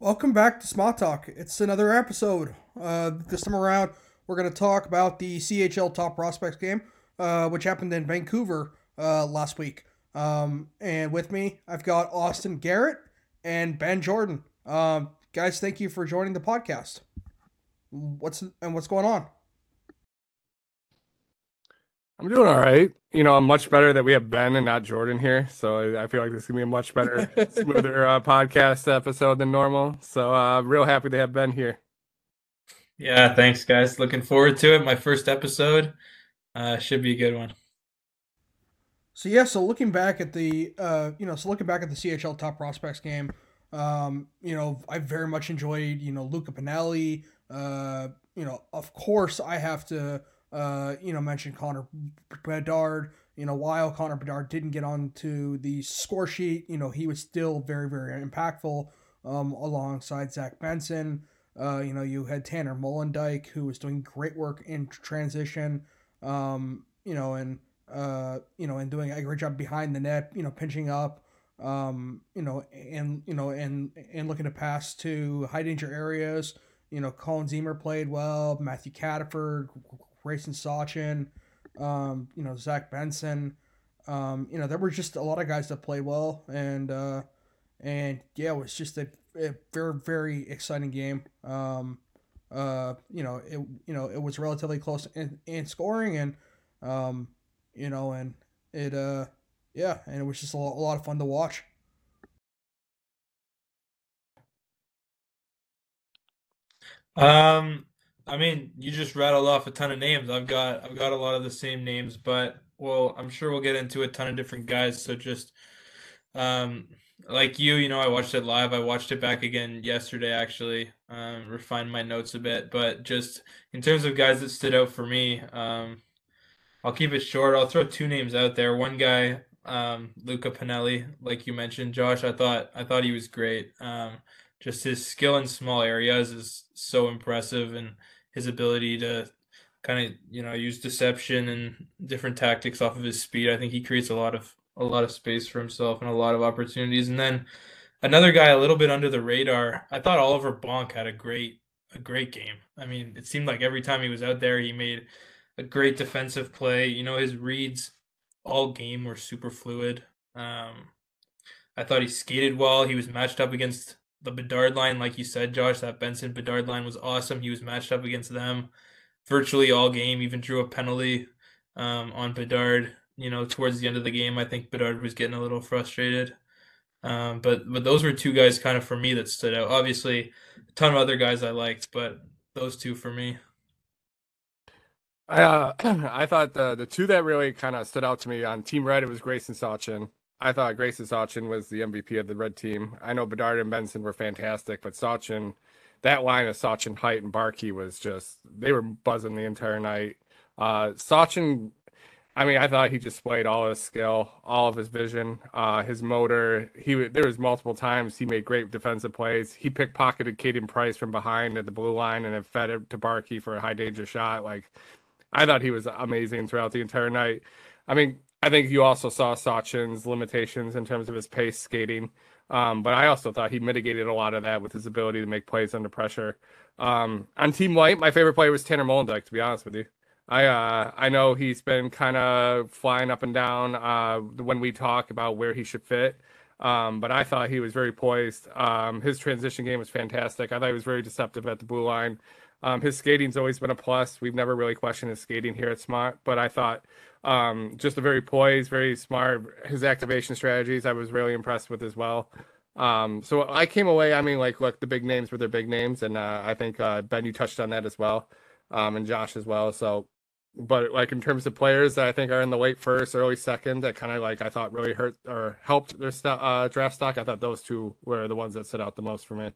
Welcome back to Smart Talk. It's another episode. Uh, this time around, we're going to talk about the CHL Top Prospects game, uh, which happened in Vancouver uh, last week. Um, and with me, I've got Austin Garrett and Ben Jordan. Um, guys, thank you for joining the podcast. What's and what's going on? I'm doing all right. You know, I'm much better that we have Ben and not Jordan here. So I feel like this is gonna be a much better, smoother uh, podcast episode than normal. So uh, real happy to have Ben here. Yeah, thanks, guys. Looking forward to it. My first episode uh, should be a good one. So yeah, so looking back at the, uh, you know, so looking back at the CHL Top Prospects game, um, you know, I very much enjoyed, you know, Luca Pinelli. Uh, you know, of course, I have to uh, you know, mentioned Connor Bedard. You know, while Connor Bedard didn't get onto the score sheet, you know, he was still very, very impactful um, alongside Zach Benson. Uh, you know, you had Tanner Molendyk, who was doing great work in transition, um, you know, and, uh, you know, and doing a great job behind the net, you know, pinching up, um, you know, and, you know, and, and looking to pass to high danger areas. You know, Colin Zemer played well, Matthew Cataford, Gracyn Sawchyn, um, you know, Zach Benson. Um, you know, there were just a lot of guys that played well, and uh, and yeah, it was just a, a very very exciting game. Um, uh, you know, it you know it was relatively close in, in scoring, and um, you know, and it uh, yeah, and it was just a lot, a lot of fun to watch. Um, I mean, you just rattled off a ton of names. I've got I've got a lot of the same names, but well, I'm sure we'll get into a ton of different guys. So just um like you, you know, I watched it live. I watched it back again yesterday actually. Um refined my notes a bit, but just in terms of guys that stood out for me, um I'll keep it short. I'll throw two names out there. One guy, um, Luca Pinelli, like you mentioned, Josh. I thought I thought he was great. Um, just his skill in small areas is so impressive, and his ability to kind of you know use deception and different tactics off of his speed. I think he creates a lot of a lot of space for himself and a lot of opportunities. And then another guy a little bit under the radar. I thought Oliver Bonk had a great a great game. I mean, it seemed like every time he was out there, he made a great defensive play. You know, his reads all game were super fluid. Um, I thought he skated well. He was matched up against the Bedard line, like you said, Josh, that Benson Bedard line was awesome. He was matched up against them virtually all game, even drew a penalty um, on Bedard. You know, towards the end of the game, I think Bedard was getting a little frustrated. Um, but but those were two guys kind of for me that stood out. Obviously, a ton of other guys I liked, but those two for me. I uh, I thought the the two that really kind of stood out to me on Team Red it was Gracyn Sawchyn. I thought Gracyn Sawchyn was the MVP of the red team. I know Bedard and Benson were fantastic, but Sawchyn, that line of Sawchyn, Heidt, and Barkey was just they were buzzing the entire night. Uh, Sawchyn, I mean, I thought he displayed all his skill, all of his vision, uh, his motor. He there was multiple times he made great defensive plays. He pickpocketed Caden Price from behind at the blue line and then fed it to Barkey for a high danger shot. Like, I thought he was amazing throughout the entire night. I mean, I think you also saw Sawchyn's limitations in terms of his pace skating. Um, but I also thought he mitigated a lot of that with his ability to make plays under pressure. Um, on Team White, my favorite player was Tanner Molendyk, to be honest with you. I uh, I know he's been kind of flying up and down uh, when we talk about where he should fit. Um, but I thought he was very poised. Um, his transition game was fantastic. I thought he was very deceptive at the blue line. Um, his skating's always been a plus. We've never really questioned his skating here at Smart, but I thought um, just a very poised, very smart. His activation strategies, I was really impressed with as well. Um, so I came away. I mean, like, look, the big names were their big names, and uh, I think uh, Ben, you touched on that as well, um, and Josh as well. So, but like in terms of players that I think are in the late first, early second, that kind of like I thought really hurt or helped their st- uh, draft stock. I thought those two were the ones that stood out the most for me.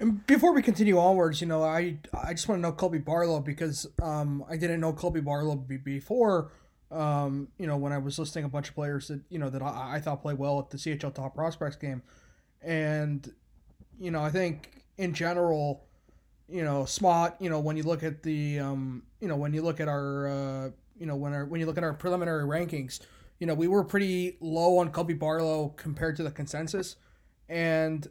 And before we continue onwards, you know, I I just want to know Colby Barlow because um, I didn't know Colby Barlow be- before. Um, you know, when I was listing a bunch of players that you know that I, I thought played well at the CHL Top Prospects game, and you know, I think in general, you know, Smart, you know, when you look at the, um, you know, when you look at our, uh, you know, when our when you look at our preliminary rankings, you know, we were pretty low on Colby Barlow compared to the consensus. And,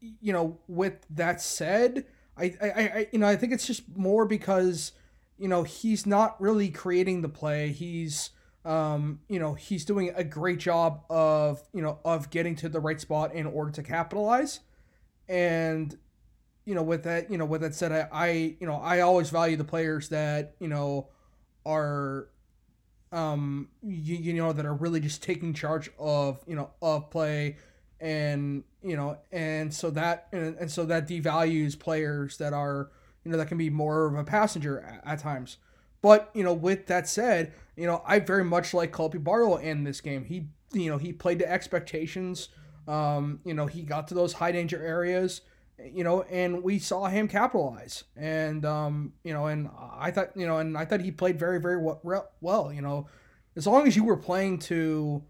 you know, with that said, I, I, I, you know, I think it's just more because, you know, he's not really creating the play. He's, um, you know, he's doing a great job of, you know, of getting to the right spot in order to capitalize. And, you know, with that, you know, with that said, I, I you know, I always value the players that, you know, are, um, you, you know, that are really just taking charge of, you know, of play and, you know, and so that, and, and so that devalues players that are, you know, that can be more of a passenger at, at times. But, you know, with that said, you know, I very much like Colby Barlow in this game. He, you know, he played to expectations. Um, you know, he got to those high danger areas, you know, and we saw him capitalize. And, um, you know, and I thought, you know, and I thought he played very, very well, you know, as long as you were playing to,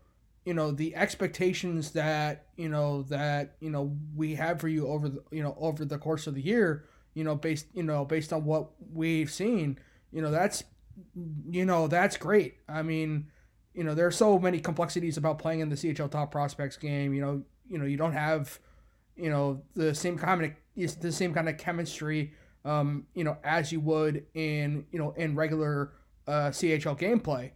you know, the expectations that, you know, that, you know, we have for you over the, you know, over the course of the year, you know, based, you know, based on what we've seen, you know, that's, you know, that's great. I mean, you know, there are so many complexities about playing in the CHL Top Prospects game. You know, you know, you don't have, you know, the same kind of the same kind of chemistry, um, you know, as you would in, you know, in regular uh, CHL gameplay,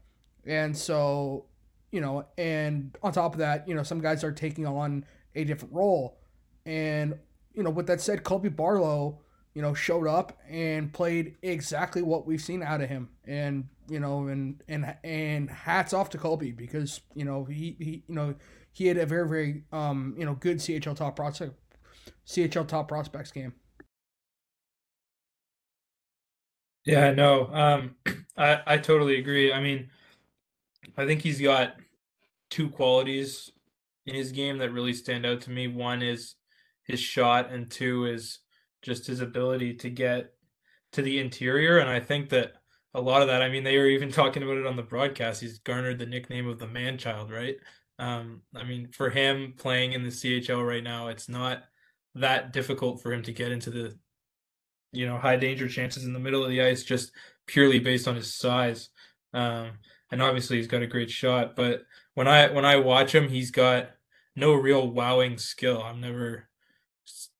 and so, you know, and on top of that, you know, some guys are taking on a different role, and you know, with that said, Colby Barlow you know, showed up and played exactly what we've seen out of him. And you know, and and and hats off to Colby because you know he, he you know he had a very very um you know good CHL top prospect CHL top prospects game. Yeah, no, um, I I totally agree. I mean, I think he's got two qualities in his game that really stand out to me. One is his shot, and two is just his ability to get to the interior. And I think that a lot of that, I mean, they were even talking about it on the broadcast. He's garnered the nickname of the man child, right? Um, I mean, for him playing in the CHL right now, it's not that difficult for him to get into the, you know, high danger chances in the middle of the ice just purely based on his size. Um, and obviously he's got a great shot, but when I when I watch him, he's got no real wowing skill. I'm never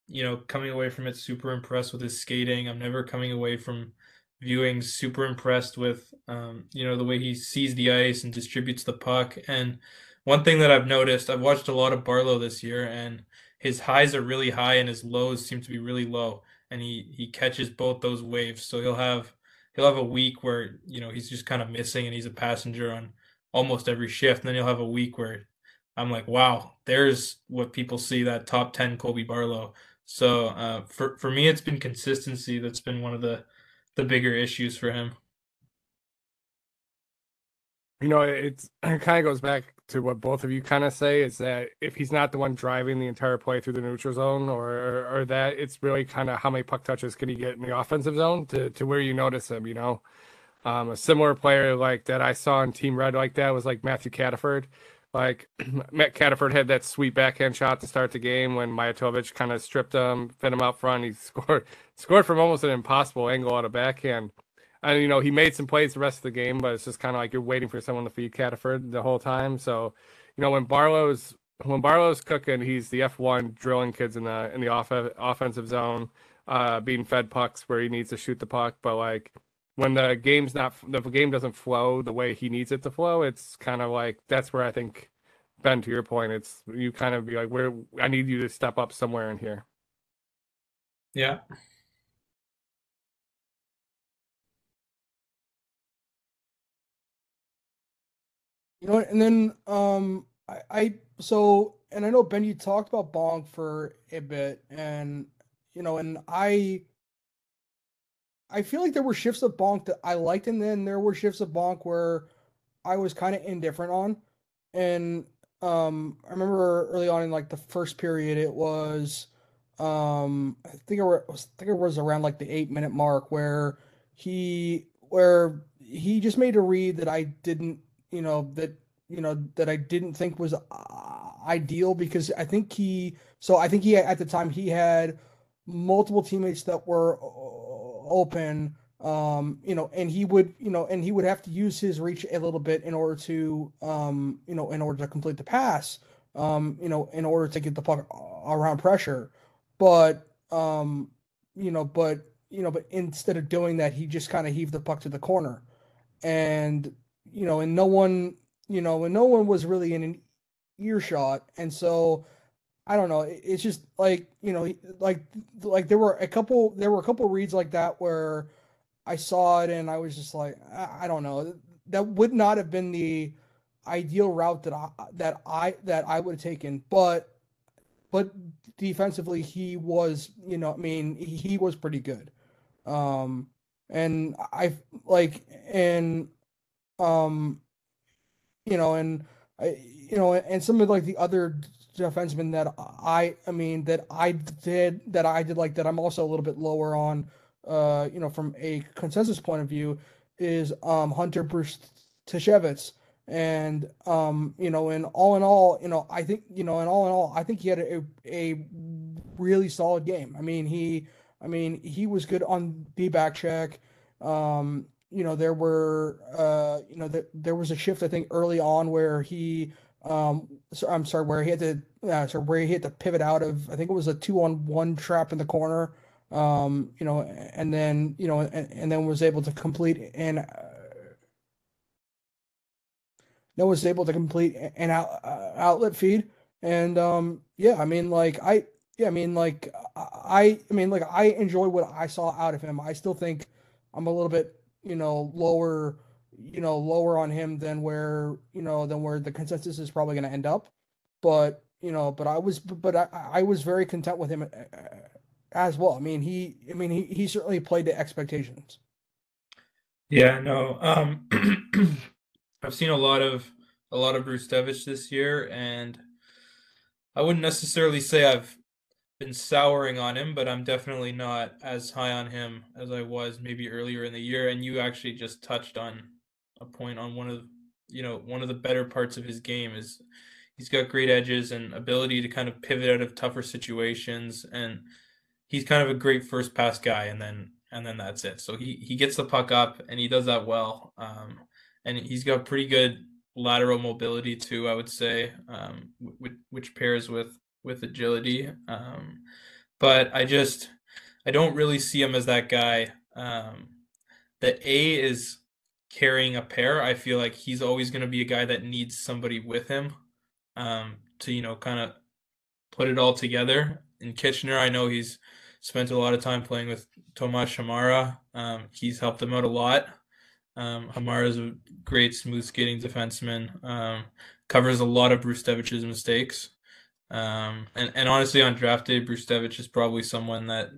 you know, coming away from it super impressed with his skating. I'm never coming away from viewing super impressed with, um, you know, the way he sees the ice and distributes the puck. And one thing that I've noticed, I've watched a lot of Barlow this year, and his highs are really high and his lows seem to be really low. And he he catches both those waves. So he'll have he'll have a week where you know he's just kind of missing and he's a passenger on almost every shift. And then he'll have a week where I'm like, wow, there's what people see that top ten Colby Barlow. So uh, for for me, it's been consistency that's been one of the the bigger issues for him. You know, it's it kind of goes back to what both of you kind of say is that if he's not the one driving the entire play through the neutral zone, or or, that it's really kind of how many puck touches can he get in the offensive zone to to where you notice him. You know, um, a similar player like that I saw in Team Red like that was like Matthew Cataford like Matt Cataford had that sweet backhand shot to start the game when Mijatovic kind of stripped him, fed him out front. He scored scored from almost an impossible angle on a backhand. And you know he made some plays the rest of the game, but it's just kind of like you're waiting for someone to feed Cataford the whole time. So, you know when Barlow's when Barlow's cooking, he's the F1 drilling kids in the in the off- offensive zone, uh, being fed pucks where he needs to shoot the puck. But like when the game's not the game doesn't flow the way he needs it to flow, it's kind of like that's where I think Ben, to your point, it's you kind of be like, where I need you to step up somewhere in here. Yeah. You know, and then um, I, I so and I know Ben, you talked about Bonk for a bit, and you know, and I I feel like there were shifts of Bonk that I liked, and then there were shifts of Bonk where I was kind of indifferent on. And um, I remember early on in like the first period, it was, um, I think it was, I think it was around like the eight minute mark where he, where he just made a read that I didn't, you know, that, you know, that I didn't think was uh, ideal because I think he, so I think he, at the time, he had multiple teammates that were open Um, you know, and he would, you know, and he would have to use his reach a little bit in order to, um, you know, in order to complete the pass, um, you know, in order to get the puck around pressure. But, um, you know, but, you know, but instead of doing that, he just kind of heaved the puck to the corner. And, you know, and no one, you know, and no one was really in an earshot. And so, I don't know. It's just like you know, like like there were a couple there were a couple reads like that where I saw it and I was just like, I, I don't know. That would not have been the ideal route that I that I that I would have taken, but but defensively he was, you know, I mean, he, he was pretty good. Um and I like and um you know and I you know and some of like the other defensemen that I I mean that I did that I did like that I'm also a little bit lower on uh, you know, from a consensus point of view, is um, Hunter Bruce Tashevitz. And um, you know, and all in all, you know, I think you know, and all in all, I think he had a a really solid game. I mean, he, I mean, he was good on the back check. Um, you know, there were, uh, you know, that there was a shift I think early on where he, um, so, I'm sorry, where he had to, uh, sorry, where he had to pivot out of. I think it was a two on one trap in the corner um, you know, and then you know, and, and then was able to complete and uh, then was able to complete an out, uh, outlet feed, and um, yeah, I mean, like I, yeah, I mean, like I, I mean, like I enjoy what I saw out of him. I still think I'm a little bit, you know, lower, you know, lower on him than where you know than where the consensus is probably going to end up, but you know, but I was, but I, I was very content with him uh, as well. I mean, he, I mean, he, he certainly played to expectations. Yeah, no. Um, I've seen a lot of a lot of Brzustewicz this year, and I wouldn't necessarily say I've been souring on him, but I'm definitely not as high on him as I was maybe earlier in the year. And you actually just touched on a point on one of you know one of the better parts of his game is he's got great edges and ability to kind of pivot out of tougher situations and he's kind of a great first pass guy, and then and then that's it. So he he gets the puck up and he does that well. Um, and he's got pretty good lateral mobility too, I would say, um, which, which pairs with with agility. Um, but I just I don't really see him as that guy. Um, the A is carrying a pair. I feel like he's always going to be a guy that needs somebody with him um, to you know kind of put it all together. In Kitchener, I know he's spent a lot of time playing with Tomas Hamara. Um, he's helped him out a lot. Um, Hamara is a great smooth skating defenseman. Um, covers a lot of Brzustewicz's mistakes. Um, and, and honestly, on draft day, Brzustewicz is probably someone that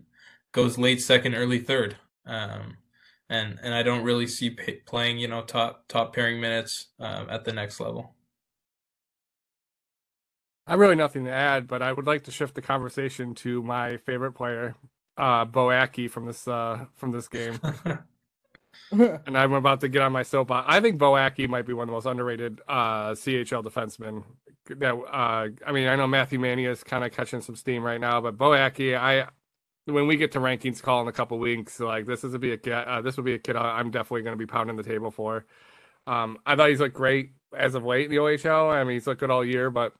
goes late second, early third. Um, and and I don't really see pay, playing, you know, top top pairing minutes um, at the next level. I have really nothing to add, but I would like to shift the conversation to my favorite player, uh, Beau Akey from this uh, from this game. and I'm about to get on my soapbox. I think Beau Akey might be one of the most underrated uh, CHL defensemen. That uh, I mean, I know Matthew Mania is kind of catching some steam right now, but Beau Akey, I when we get to rankings call in a couple weeks, like this is a be a uh, this will be a kid I'm definitely going to be pounding the table for. Um, I thought he's looked great as of late in the OHL. I mean, he's looked good all year, but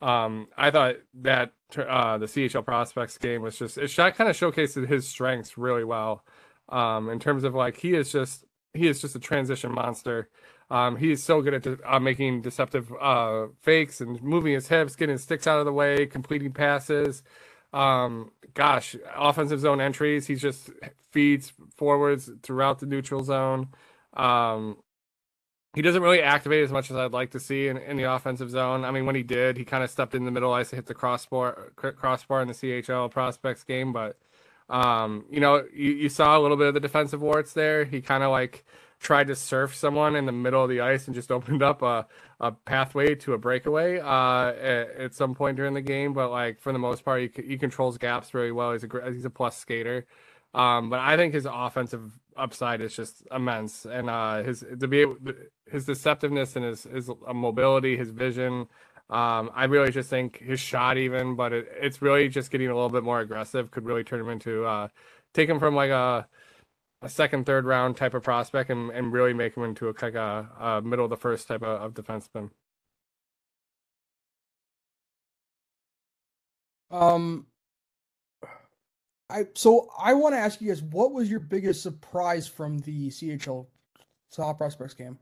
um, I thought that uh, the CHL prospects game was just it kind of showcased his strengths really well. Um, in terms of like he is just he is just a transition monster. Um, he is so good at uh, making deceptive uh, fakes and moving his hips, getting sticks out of the way, completing passes. Um, gosh, offensive zone entries. He just feeds forwards throughout the neutral zone. Um, he doesn't really activate as much as I'd like to see in, in the offensive zone. I mean, when he did, he kind of stepped in the middle ice to hit the crossbar crossbar in the CHL prospects game. But um, you know, you, you saw a little bit of the defensive warts there. He kind of like tried to surf someone in the middle of the ice and just opened up a, a pathway to a breakaway uh, at, at, some point during the game. But like for the most part, he, he controls gaps really well. He's a he's a plus skater. Um, but I think his offensive upside is just immense, and uh, his to be able, his deceptiveness and his his uh, mobility, his vision. Um, I really just think his shot, even, but it, it's really just getting a little bit more aggressive, could really turn him into uh, take him from like a a second, third round type of prospect and, and really make him into a like a, a middle of the first type of, of defenseman. Um, I so I want to ask you guys, what was your biggest surprise from the CHL top prospects game?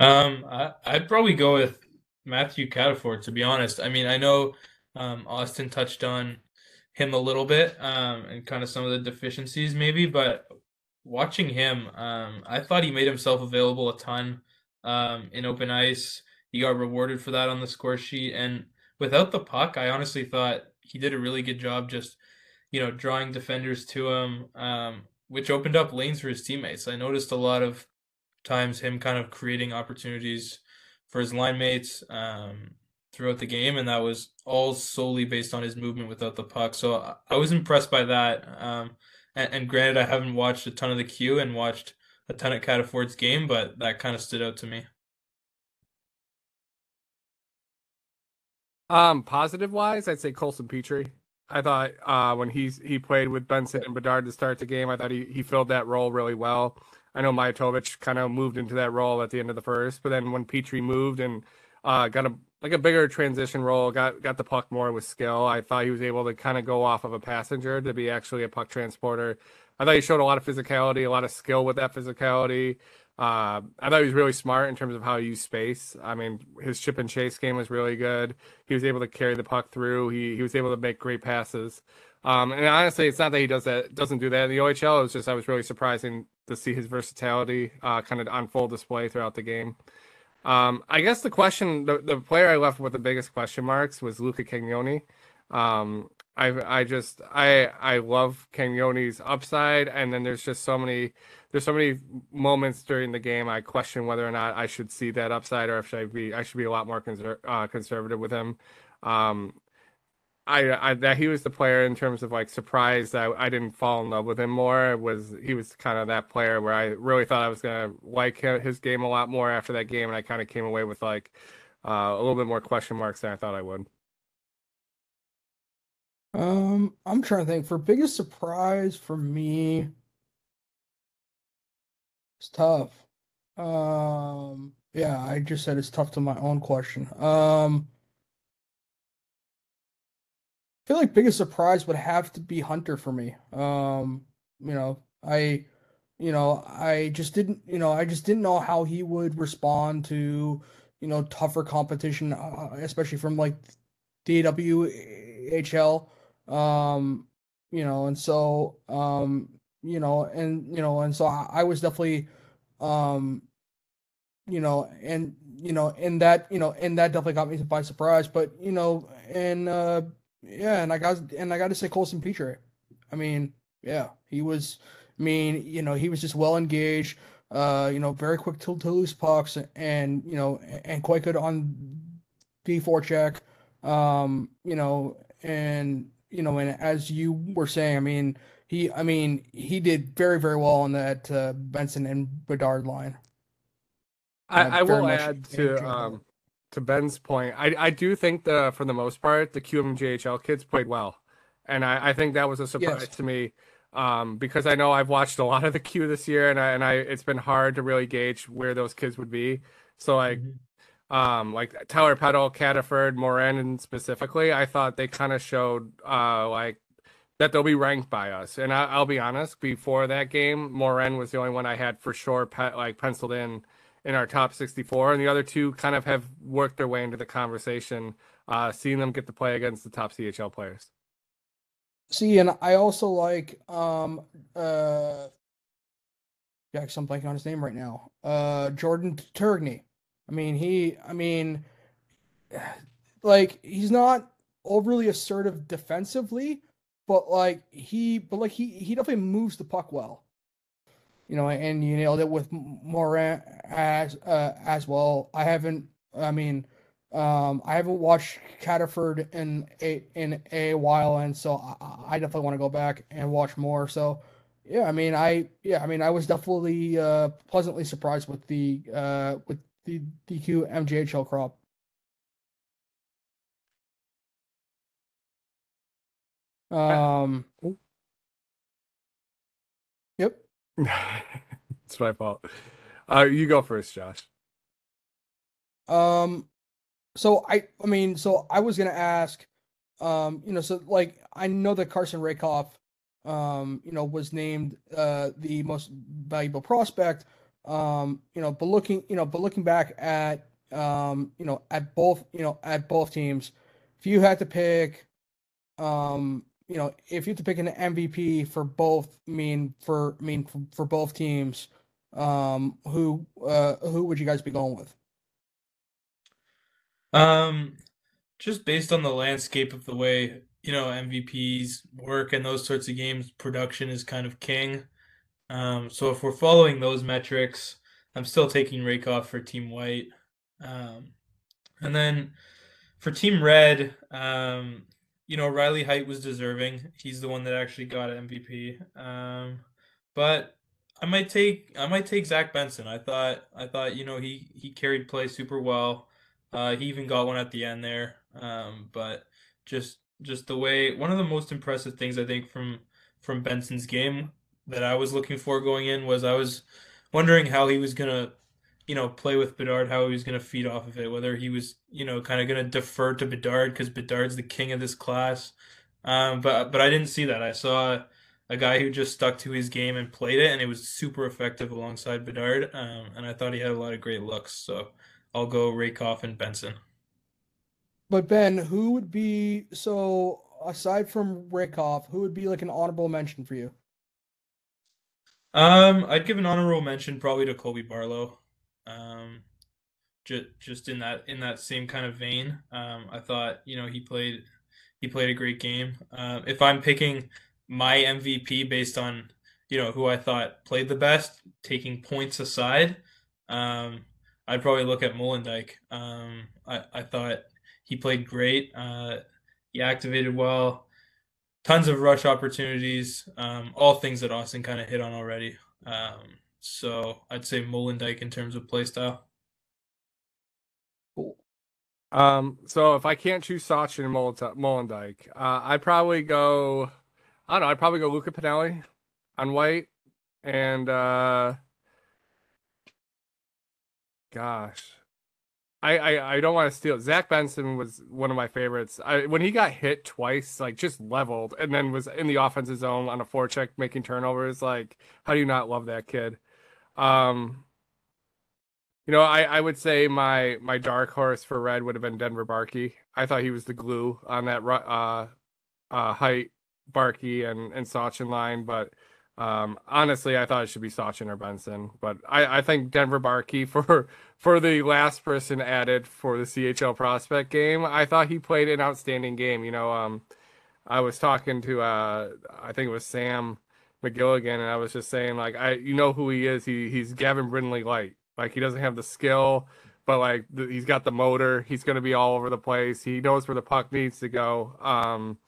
Um, I, I'd probably go with Matthew Cataford, to be honest. I mean, I know um, Austin touched on him a little bit um, and kind of some of the deficiencies, maybe, but watching him, um, I thought he made himself available a ton um, in open ice. He got rewarded for that on the score sheet. And without the puck, I honestly thought he did a really good job just, you know, drawing defenders to him, um, which opened up lanes for his teammates. I noticed a lot of times him kind of creating opportunities for his line mates um, throughout the game, and that was all solely based on his movement without the puck. So I was impressed by that. Um, and, and, granted, I haven't watched a ton of the Q and watched a ton of Cataford's game, but that kind of stood out to me. Um, positive wise, I'd say Coulson Pitre. I thought uh, when he's he played with Benson and Bedard to start the game, I thought he, he filled that role really well. I know Mijatovic kind of moved into that role at the end of the first, but then when Pitre moved and uh, got a like a bigger transition role, got got the puck more with skill. I thought he was able to kind of go off of a passenger to be actually a puck transporter. I thought he showed a lot of physicality, a lot of skill with that physicality. Uh, I thought he was really smart in terms of how he used space. I mean, his chip and chase game was really good. He was able to carry the puck through. He he was able to make great passes. Um, and honestly, it's not that he does that doesn't do that in the OHL. It's just I was really surprising to see his versatility uh, kind of on full display throughout the game. Um, I guess the question, the, the player I left with the biggest question marks was Luca Cagnoni. Um, I I just I I love Cagnoni's upside, and then there's just so many there's so many moments during the game I question whether or not I should see that upside or if I be I should be a lot more conser- uh, conservative with him. Um, I, I that he was the player in terms of like surprise that I didn't fall in love with him more was he was kind of that player where I really thought I was gonna like his game a lot more after that game and I kind of came away with like uh, a little bit more question marks than I thought I would. Um, I'm trying to think for biggest surprise for me. It's tough. Um, yeah, I just said it's tough to my own question. Um, I feel like biggest surprise would have to be Hunter for me. Um, you know, I, you know, I just didn't, you know, I just didn't know how he would respond to, you know, tougher competition, uh, especially from like DWHL. Um, you know, and so, um, you know, and you know, and so I, I was definitely, um, you know, and you know, and that, you know, and that definitely got me by surprise. But you know, and uh, yeah, and I got and I got to say Coulson Pitre. I mean, yeah, he was. I mean, you know, he was just well engaged. Uh, you know, very quick to, to lose pucks, and you know, and quite good on D four check. Um, you know, and you know, and as you were saying, I mean, he, I mean, he did very, very well on that uh, Benson and Bedard line. I, I will add to um, to Ben's point. I, I do think the for the most part the QMJHL kids played well, and I, I think that was a surprise yes. to me um, because I know I've watched a lot of the Q this year, and I and I it's been hard to really gauge where those kids would be. So like. Mm-hmm. Um, like Tyler Peddle, Cataford, Morin, specifically, I thought they kind of showed uh like that they'll be ranked by us. And I, will be honest, before that game, Morin was the only one I had for sure, pe- like penciled in in our top 64, and the other two kind of have worked their way into the conversation. Uh, seeing them get to play against the top CHL players. See, and I also like um uh, yeah, I'm blanking on his name right now. Uh, Jordan Tourigny. I mean, he. I mean, like he's not overly assertive defensively, but like he, but like he, he definitely moves the puck well. You know, and you nailed it with Morin as uh, as well. I haven't. I mean, um, I haven't watched Cataford in a in a while, and so I, I definitely want to go back and watch more. So, yeah, I mean, I yeah, I mean, I was definitely uh, pleasantly surprised with the uh, with the DQ MJHL crop. Um, it's my fault. Uh, you go first, Josh. Um, so I, I mean, so I was gonna ask, um, you know, so like I know that Carson Rehkopf, um, you know, was named uh the most valuable prospect, um, you know, but looking, you know, but looking back at, um, you know, at both, you know, at both teams, if you had to pick, um, you know, if you had to pick an MVP for both, mean, for, mean, for, for both teams, um, who, uh, who would you guys be going with? Um, just based on the landscape of the way, you know, MVPs work and those sorts of games, production is kind of king. Um, so if we're following those metrics, I'm still taking Rehkopf for Team White. Um, and then for Team Red, um, you know, Riley Heidt was deserving. He's the one that actually got an MVP. Um, but I might take I might take Zach Benson. I thought I thought you know he he carried play super well. Uh, he even got one at the end there. Um, but just just the way one of the most impressive things I think from from Benson's game that I was looking for going in was I was wondering how he was gonna you know play with Bedard, how he was gonna feed off of it, whether he was you know kind of gonna defer to Bedard because Bedard's the king of this class. Um, but but I didn't see that. I saw a guy who just stuck to his game and played it, and it was super effective alongside Bedard. Um, and I thought he had a lot of great looks. So I'll go Rehkopf and Benson. But Ben, who would be so aside from Rehkopf, who would be like an honorable mention for you? Um, I'd give an honorable mention probably to Colby Barlow. Um, just just in that in that same kind of vein. Um, I thought you know he played he played a great game. Um, if I'm picking my MVP based on you know who I thought played the best, taking points aside, um, I'd probably look at Molendyk. Um, I I thought he played great. Uh, he activated well. Tons of rush opportunities. Um, all things that Austin kind of hit on already. Um, so I'd say Molendyk in terms of playstyle. Cool. Um, so if I can't choose Sawchyn and Molendyk, uh, I'd probably go. I don't know. I'd probably go Luca Pinelli on white, and uh, gosh, I, I, I don't want to steal. Zach Benson was one of my favorites. I, when he got hit twice, like just leveled, and then was in the offensive zone on a forecheck making turnovers. Like, how do you not love that kid? Um, you know, I, I would say my my dark horse for red would have been Denver Barkey. I thought he was the glue on that uh, uh, Heidt Barkey and and Sawchyn line, but um, honestly, I thought it should be Sawchyn or Benson, but I, I think Denver Barkey for for the last person added for the CHL prospect game. I thought he played an outstanding game. You know, um, I was talking to uh, I think it was Sam McGilligan, and I was just saying like I you know who he is. He he's Gavin Brindley light. Like he doesn't have the skill, but like the, he's got the motor. He's going to be all over the place. He knows where the puck needs to go. Um,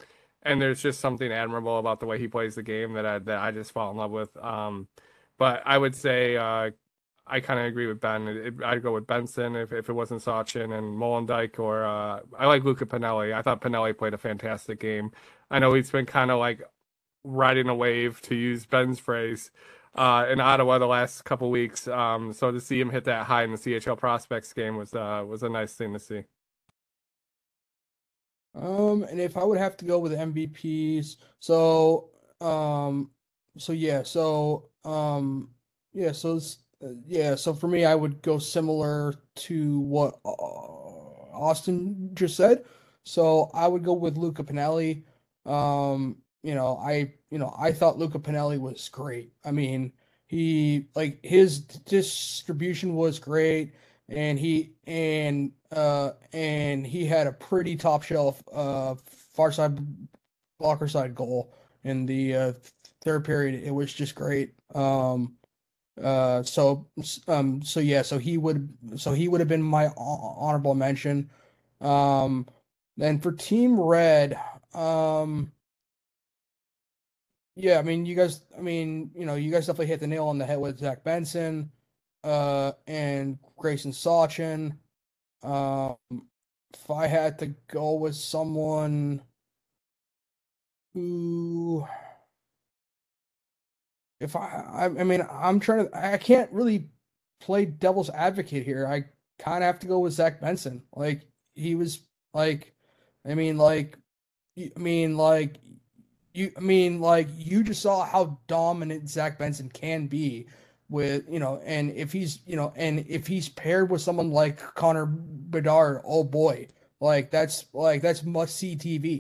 and there's just something admirable about the way he plays the game that I that I just fall in love with. Um, but I would say uh, I kind of agree with Ben. It, I'd go with Benson if, if it wasn't Sawchyn and Molendyk or uh, I like Luca Pinelli. I thought Pinelli played a fantastic game. I know he's been kind of like riding a wave to use Ben's phrase uh, in Ottawa the last couple weeks. Um, so to see him hit that high in the CHL prospects game was uh, was a nice thing to see. Um, and if I would have to go with MVPs, so um, so yeah, so um, yeah, so uh, yeah, so for me, I would go similar to what uh, Austin just said. So I would go with Luca Pinelli. Um, you know, I you know I thought Luca Pinelli was great. I mean, he like his distribution was great and he and uh and he had a pretty top shelf uh far side blocker side goal in the uh, third period. It was just great. Um uh so um so yeah so he would so he would have been my honorable mention um then for team red um yeah i mean you guys i mean you know you guys definitely hit the nail on the head with zach benson uh, and Gracyn Sawchyn. Um, if I had to go with someone who, if I, I, I mean, I'm trying to, I can't really play devil's advocate here. I kind of have to go with Zach Benson. Like he was like, I mean, like, I mean, like, you, I mean, like you just saw how dominant Zach Benson can be with, you know, and if he's, you know, and if he's paired with someone like Connor Bedard, oh boy, like that's like that's must see TV.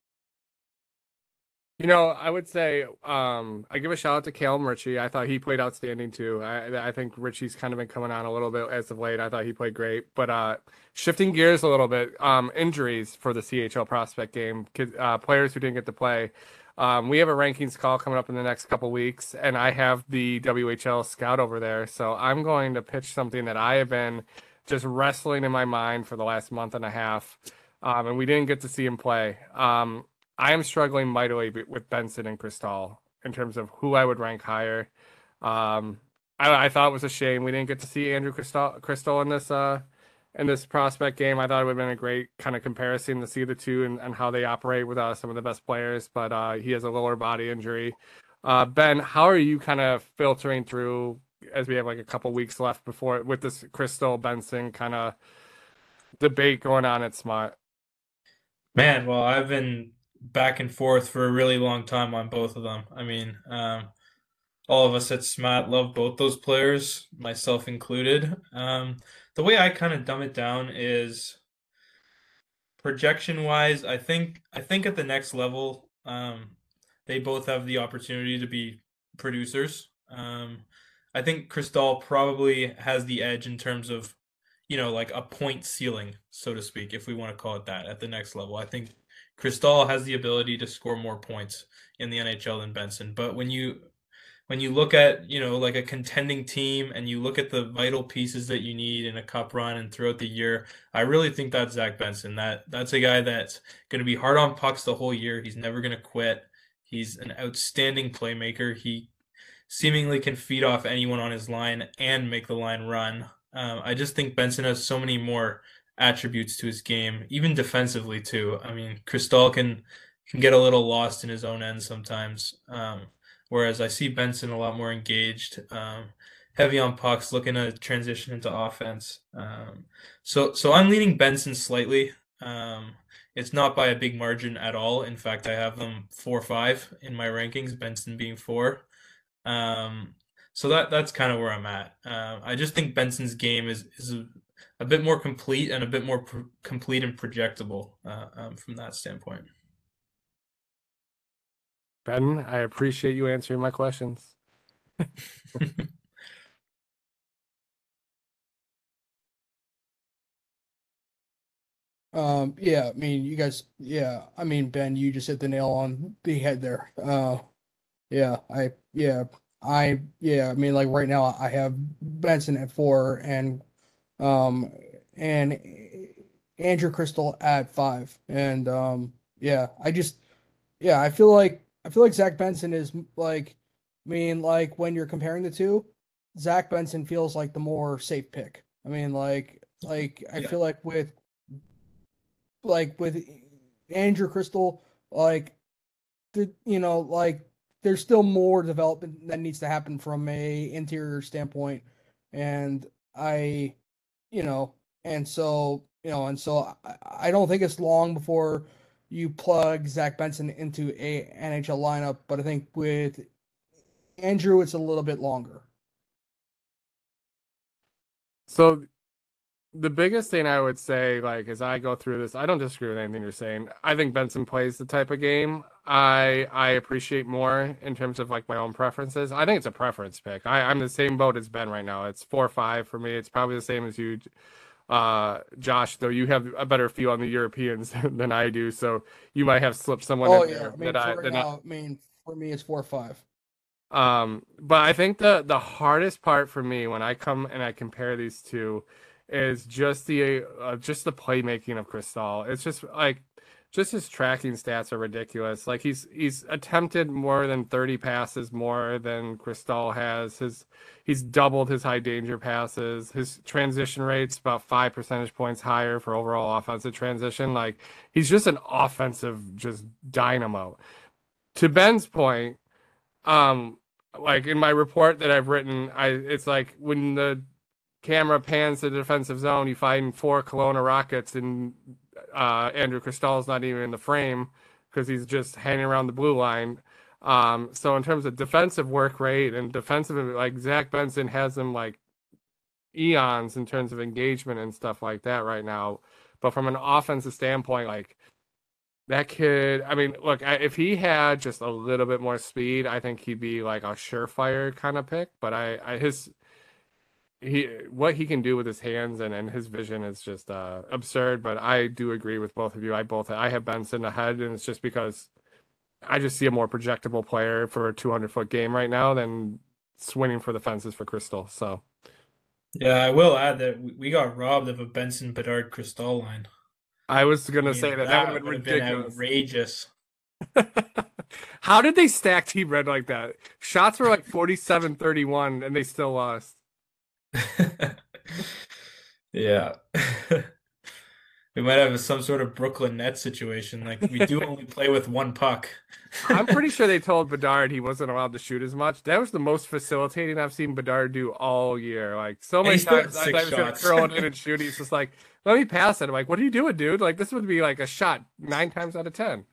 You know, I would say um, I give a shout out to Calum Ritchie. I thought he played outstanding too. I, I think Ritchie's kind of been coming on a little bit as of late. I thought he played great. But uh, shifting gears a little bit, um, injuries for the CHL prospect game, uh, players who didn't get to play. Um, we have a rankings call coming up in the next couple weeks, and I have the WHL scout over there. So I'm going to pitch something that I have been just wrestling in my mind for the last month and a half. Um, and we didn't get to see him play. Um, I am struggling mightily with Benson and Cristall in terms of who I would rank higher. Um, I, I, thought it was a shame we didn't get to see Andrew Cristall, Cristall in this uh, in this prospect game. I thought it would have been a great kind of comparison to see the two and, and how they operate with uh, some of the best players. But uh, he has a lower body injury. Uh, ben, how are you kind of filtering through as we have like a couple weeks left before with this Cristall Benson kind of debate going on at Smart? Man, well, I've been back and forth for a really long time on both of them. I mean, um, all of us at SMAT love both those players, myself included. Um, the way I kind of dumb it down is projection wise. I think I think at the next level, um, they both have the opportunity to be producers. Um, I think Cristall probably has the edge in terms of, you know, like a point ceiling, so to speak, if we want to call it that, at the next level. I think Cristall has the ability to score more points in the NHL than Benson. But when you when you look at you know like a contending team and you look at the vital pieces that you need in a cup run and throughout the year, I really think that's Zach Benson. That that's a guy that's going to be hard on pucks the whole year. He's never going to quit. He's an outstanding playmaker. He seemingly can feed off anyone on his line and make the line run. Um, I just think Benson has so many more attributes to his game, even defensively too. I mean, Cristall can can get a little lost in his own end sometimes. Um, whereas I see Benson a lot more engaged, um, heavy on pucks, looking to transition into offense. Um, so so I'm leaning Benson slightly. Um, it's not by a big margin at all. In fact, I have them four five in my rankings. Benson being four. Um, so that that's kind of where I'm at. Uh, I just think Benson's game is is a bit more complete and a bit more pr- complete and projectable uh, um, from that standpoint. Ben, I appreciate you answering my questions. um, yeah, I mean, you guys, yeah, I mean, Ben, you just hit the nail on the head there. Uh, yeah, I, yeah, I, yeah, I mean, like right now, I have Benson at four and um, and Andrew Cristall at five. And um, yeah, I just yeah, I feel like I feel like Zach Benson is like I mean, like when you're comparing the two, Zach Benson feels like the more safe pick. I mean, like like I yeah. feel like with like with Andrew Cristall, like the you know, like there's still more development that needs to happen from a interior standpoint. And I you know, and so you know, and so I, I don't think it's long before you plug Zach Benson into a NHL lineup, but I think with Andrew, it's a little bit longer. So the biggest thing I would say, like as I go through this, I don't disagree with anything you're saying. I think Benson plays the type of game I I appreciate more in terms of like my own preferences. I think it's a preference pick. I, I'm the same boat as Ben right now. It's four or five for me. It's probably the same as you, uh, Josh. Though you have a better feel on the Europeans than I do, so you might have slipped someone. Oh yeah, I mean, I, right now, I, mean for me it's four or five. Um, but I think the the hardest part for me when I come and I compare these two is just the uh, just the playmaking of Cristall. It's just like just his tracking stats are ridiculous. Like he's he's attempted more than 30 passes more than Cristall has. His he's doubled his high danger passes. His transition rate's about five percentage points higher for overall offensive transition. Like he's just an offensive just dynamo. To Ben's point, um, like in my report that I've written, I it's like when the camera pans the defensive zone, you find four Kelowna Rockets and uh, Andrew Cristall's not even in the frame because he's just hanging around the blue line. Um, so in terms of defensive work rate and defensive, like Zach Benson has them like eons in terms of engagement and stuff like that right now. But from an offensive standpoint, like that kid, I mean, look, if he had just a little bit more speed, I think he'd be like a surefire kind of pick. But I, I his he what he can do with his hands and, and his vision is just uh, absurd. But I do agree with both of you. I both I have Benson ahead, and it's just because I just see a more projectable player for a 200 foot game right now than swinging for the fences for Cristall. So. Yeah, I will add that we got robbed of a Benson Bedard Cristall line. I was gonna say that that, that would have been outrageous. How did they stack Team Red like that? Shots were like 47 31 and they still lost. yeah. we might have some sort of Brooklyn Nets situation. Like we do only play with one puck. I'm pretty sure they told Bedard he wasn't allowed to shoot as much. That was the most facilitating I've seen Bedard do all year. Like so many times I was gonna throw it in and shoot. He's just like, let me pass it. I'm like, what are you doing, dude? Like this would be like a shot nine times out of ten.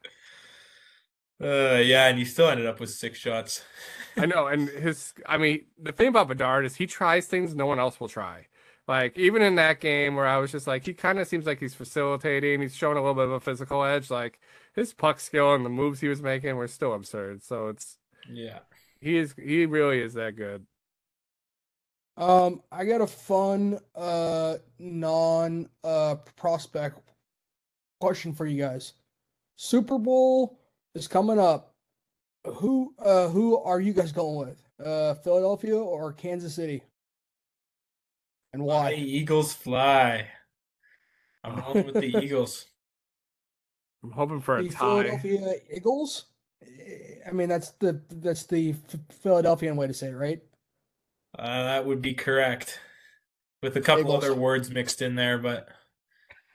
Uh yeah, and he still ended up with six shots. I know, and his I mean, the thing about Bedard is he tries things no one else will try. Like even in that game where I was just like, he kind of seems like he's facilitating. He's showing a little bit of a physical edge. Like his puck skill and the moves he was making were still absurd. So it's yeah, he is he really is that good. Um, I got a fun uh non uh prospect question for you guys. Super Bowl is coming up. Who uh who are you guys going with? Uh Philadelphia or Kansas City? And why? Eagles fly. I'm going with the Eagles. I'm hoping for a the tie. Philadelphia Eagles. I mean, that's the that's the Philadelphian way to say it, right? Uh, that would be correct, with a couple Eagles. other words mixed in there, but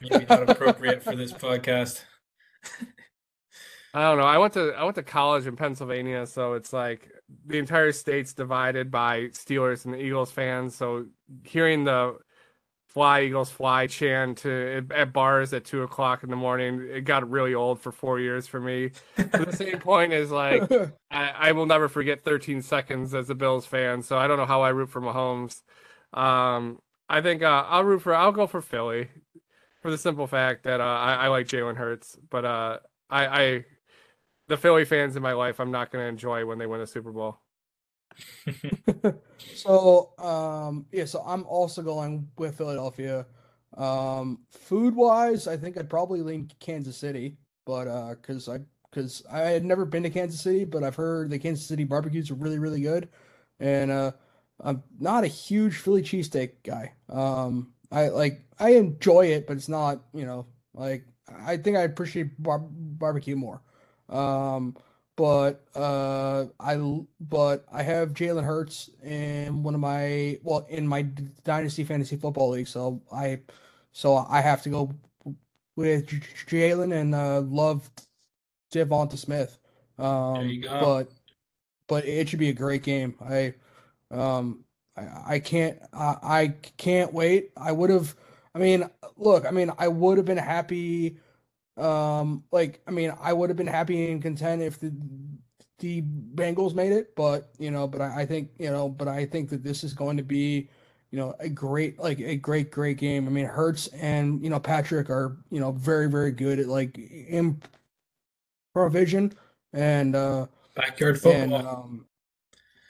maybe not appropriate for this podcast. I don't know. I went to I went to college in Pennsylvania, so it's like the entire state's divided by Steelers and Eagles fans. So hearing the "Fly Eagles Fly" chant to, at bars at two o'clock in the morning, it got really old for four years for me. But the same point is like I, I, will never forget 13 seconds as a Bills fan. So I don't know how I root for Mahomes. Um, I think uh, I'll root for I'll go for Philly for the simple fact that uh, I, I, like Jalen Hurts, but uh, I, I the Philly fans in my life, I'm not going to enjoy when they win a Super Bowl. so, um, yeah, so I'm also going with Philadelphia. Um, food wise, I think I'd probably lean Kansas City, but uh, cause I because I had never been to Kansas City, but I've heard the Kansas City barbecues are really really good, and uh, I'm not a huge Philly cheesesteak guy. Um, I like I enjoy it, but it's not you know like I think I appreciate bar- barbecue more. Um, but uh, I but I have Jalen Hurts in one of my well in my dynasty fantasy football league, so I so I have to go with Jalen and uh, love Devonta Smith. Um. But but it should be a great game. I um I, I can't I, I can't wait. I would have. I mean, look. I mean, I would have been happy um, like I mean, I would have been happy and content if the the Bengals made it, but you know, but I, I think you know, but I think that this is going to be, you know, a great like a great great game. I mean, Hurts and you know Patrick are you know very very good at like improvisation and uh backyard football. And, um,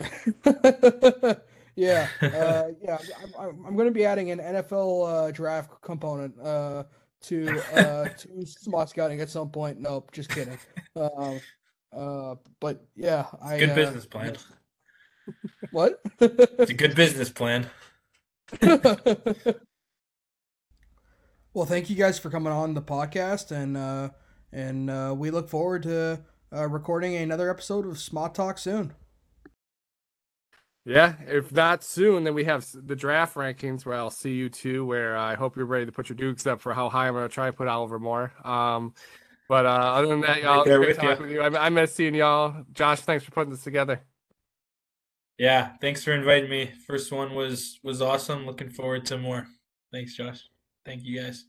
yeah, uh, yeah, I'm, I'm going to be adding an NFL uh, draft component. Uh, to uh to smart scouting at some point. Nope, just kidding. Um, uh, but yeah, I good uh, business plan. What? it's a good business plan. well, thank you guys for coming on the podcast, and uh, and uh, we look forward to uh, recording another episode of Smart Talk soon. Yeah, if not soon, then we have the draft rankings where I'll see you too. Where I hope you're ready to put your dukes up for how high I'm going to try and put Oliver Moore. Um, but uh, other than that, y'all, right great talking with you. I, I miss seeing y'all. Josh, thanks for putting this together. Yeah, thanks for inviting me. First one was was awesome. Looking forward to more. Thanks, Josh. Thank you guys.